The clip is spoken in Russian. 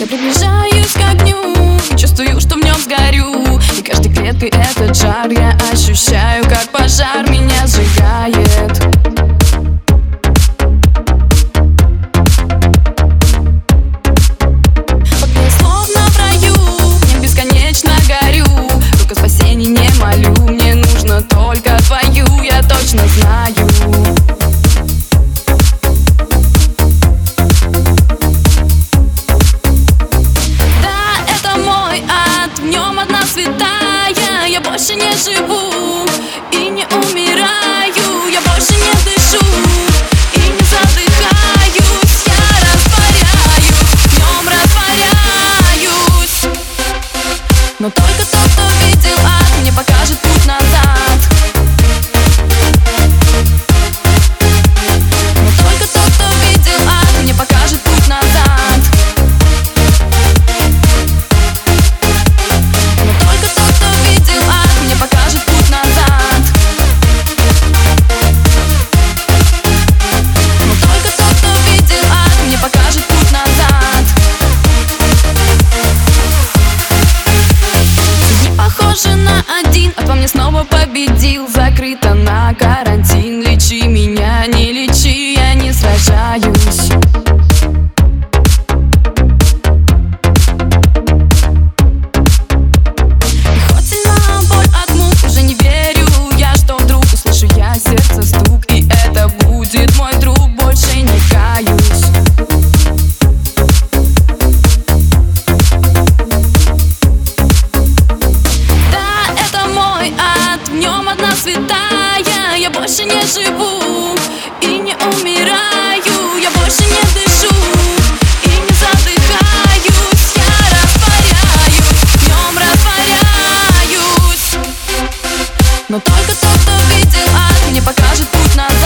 Я приближаюсь к огню чувствую, что в нем сгорю. И каждой клеткой этот жар я ощущаю, как пожар меня сжигает больше не живу и не умираю победил. Закрыто на карантин. Лечи меня, больше не живу и не умираю. Я больше не дышу и не задыхаюсь. Я растворяюсь, в растворяюсь. Но только тот, кто видел ад, мне покажет путь назад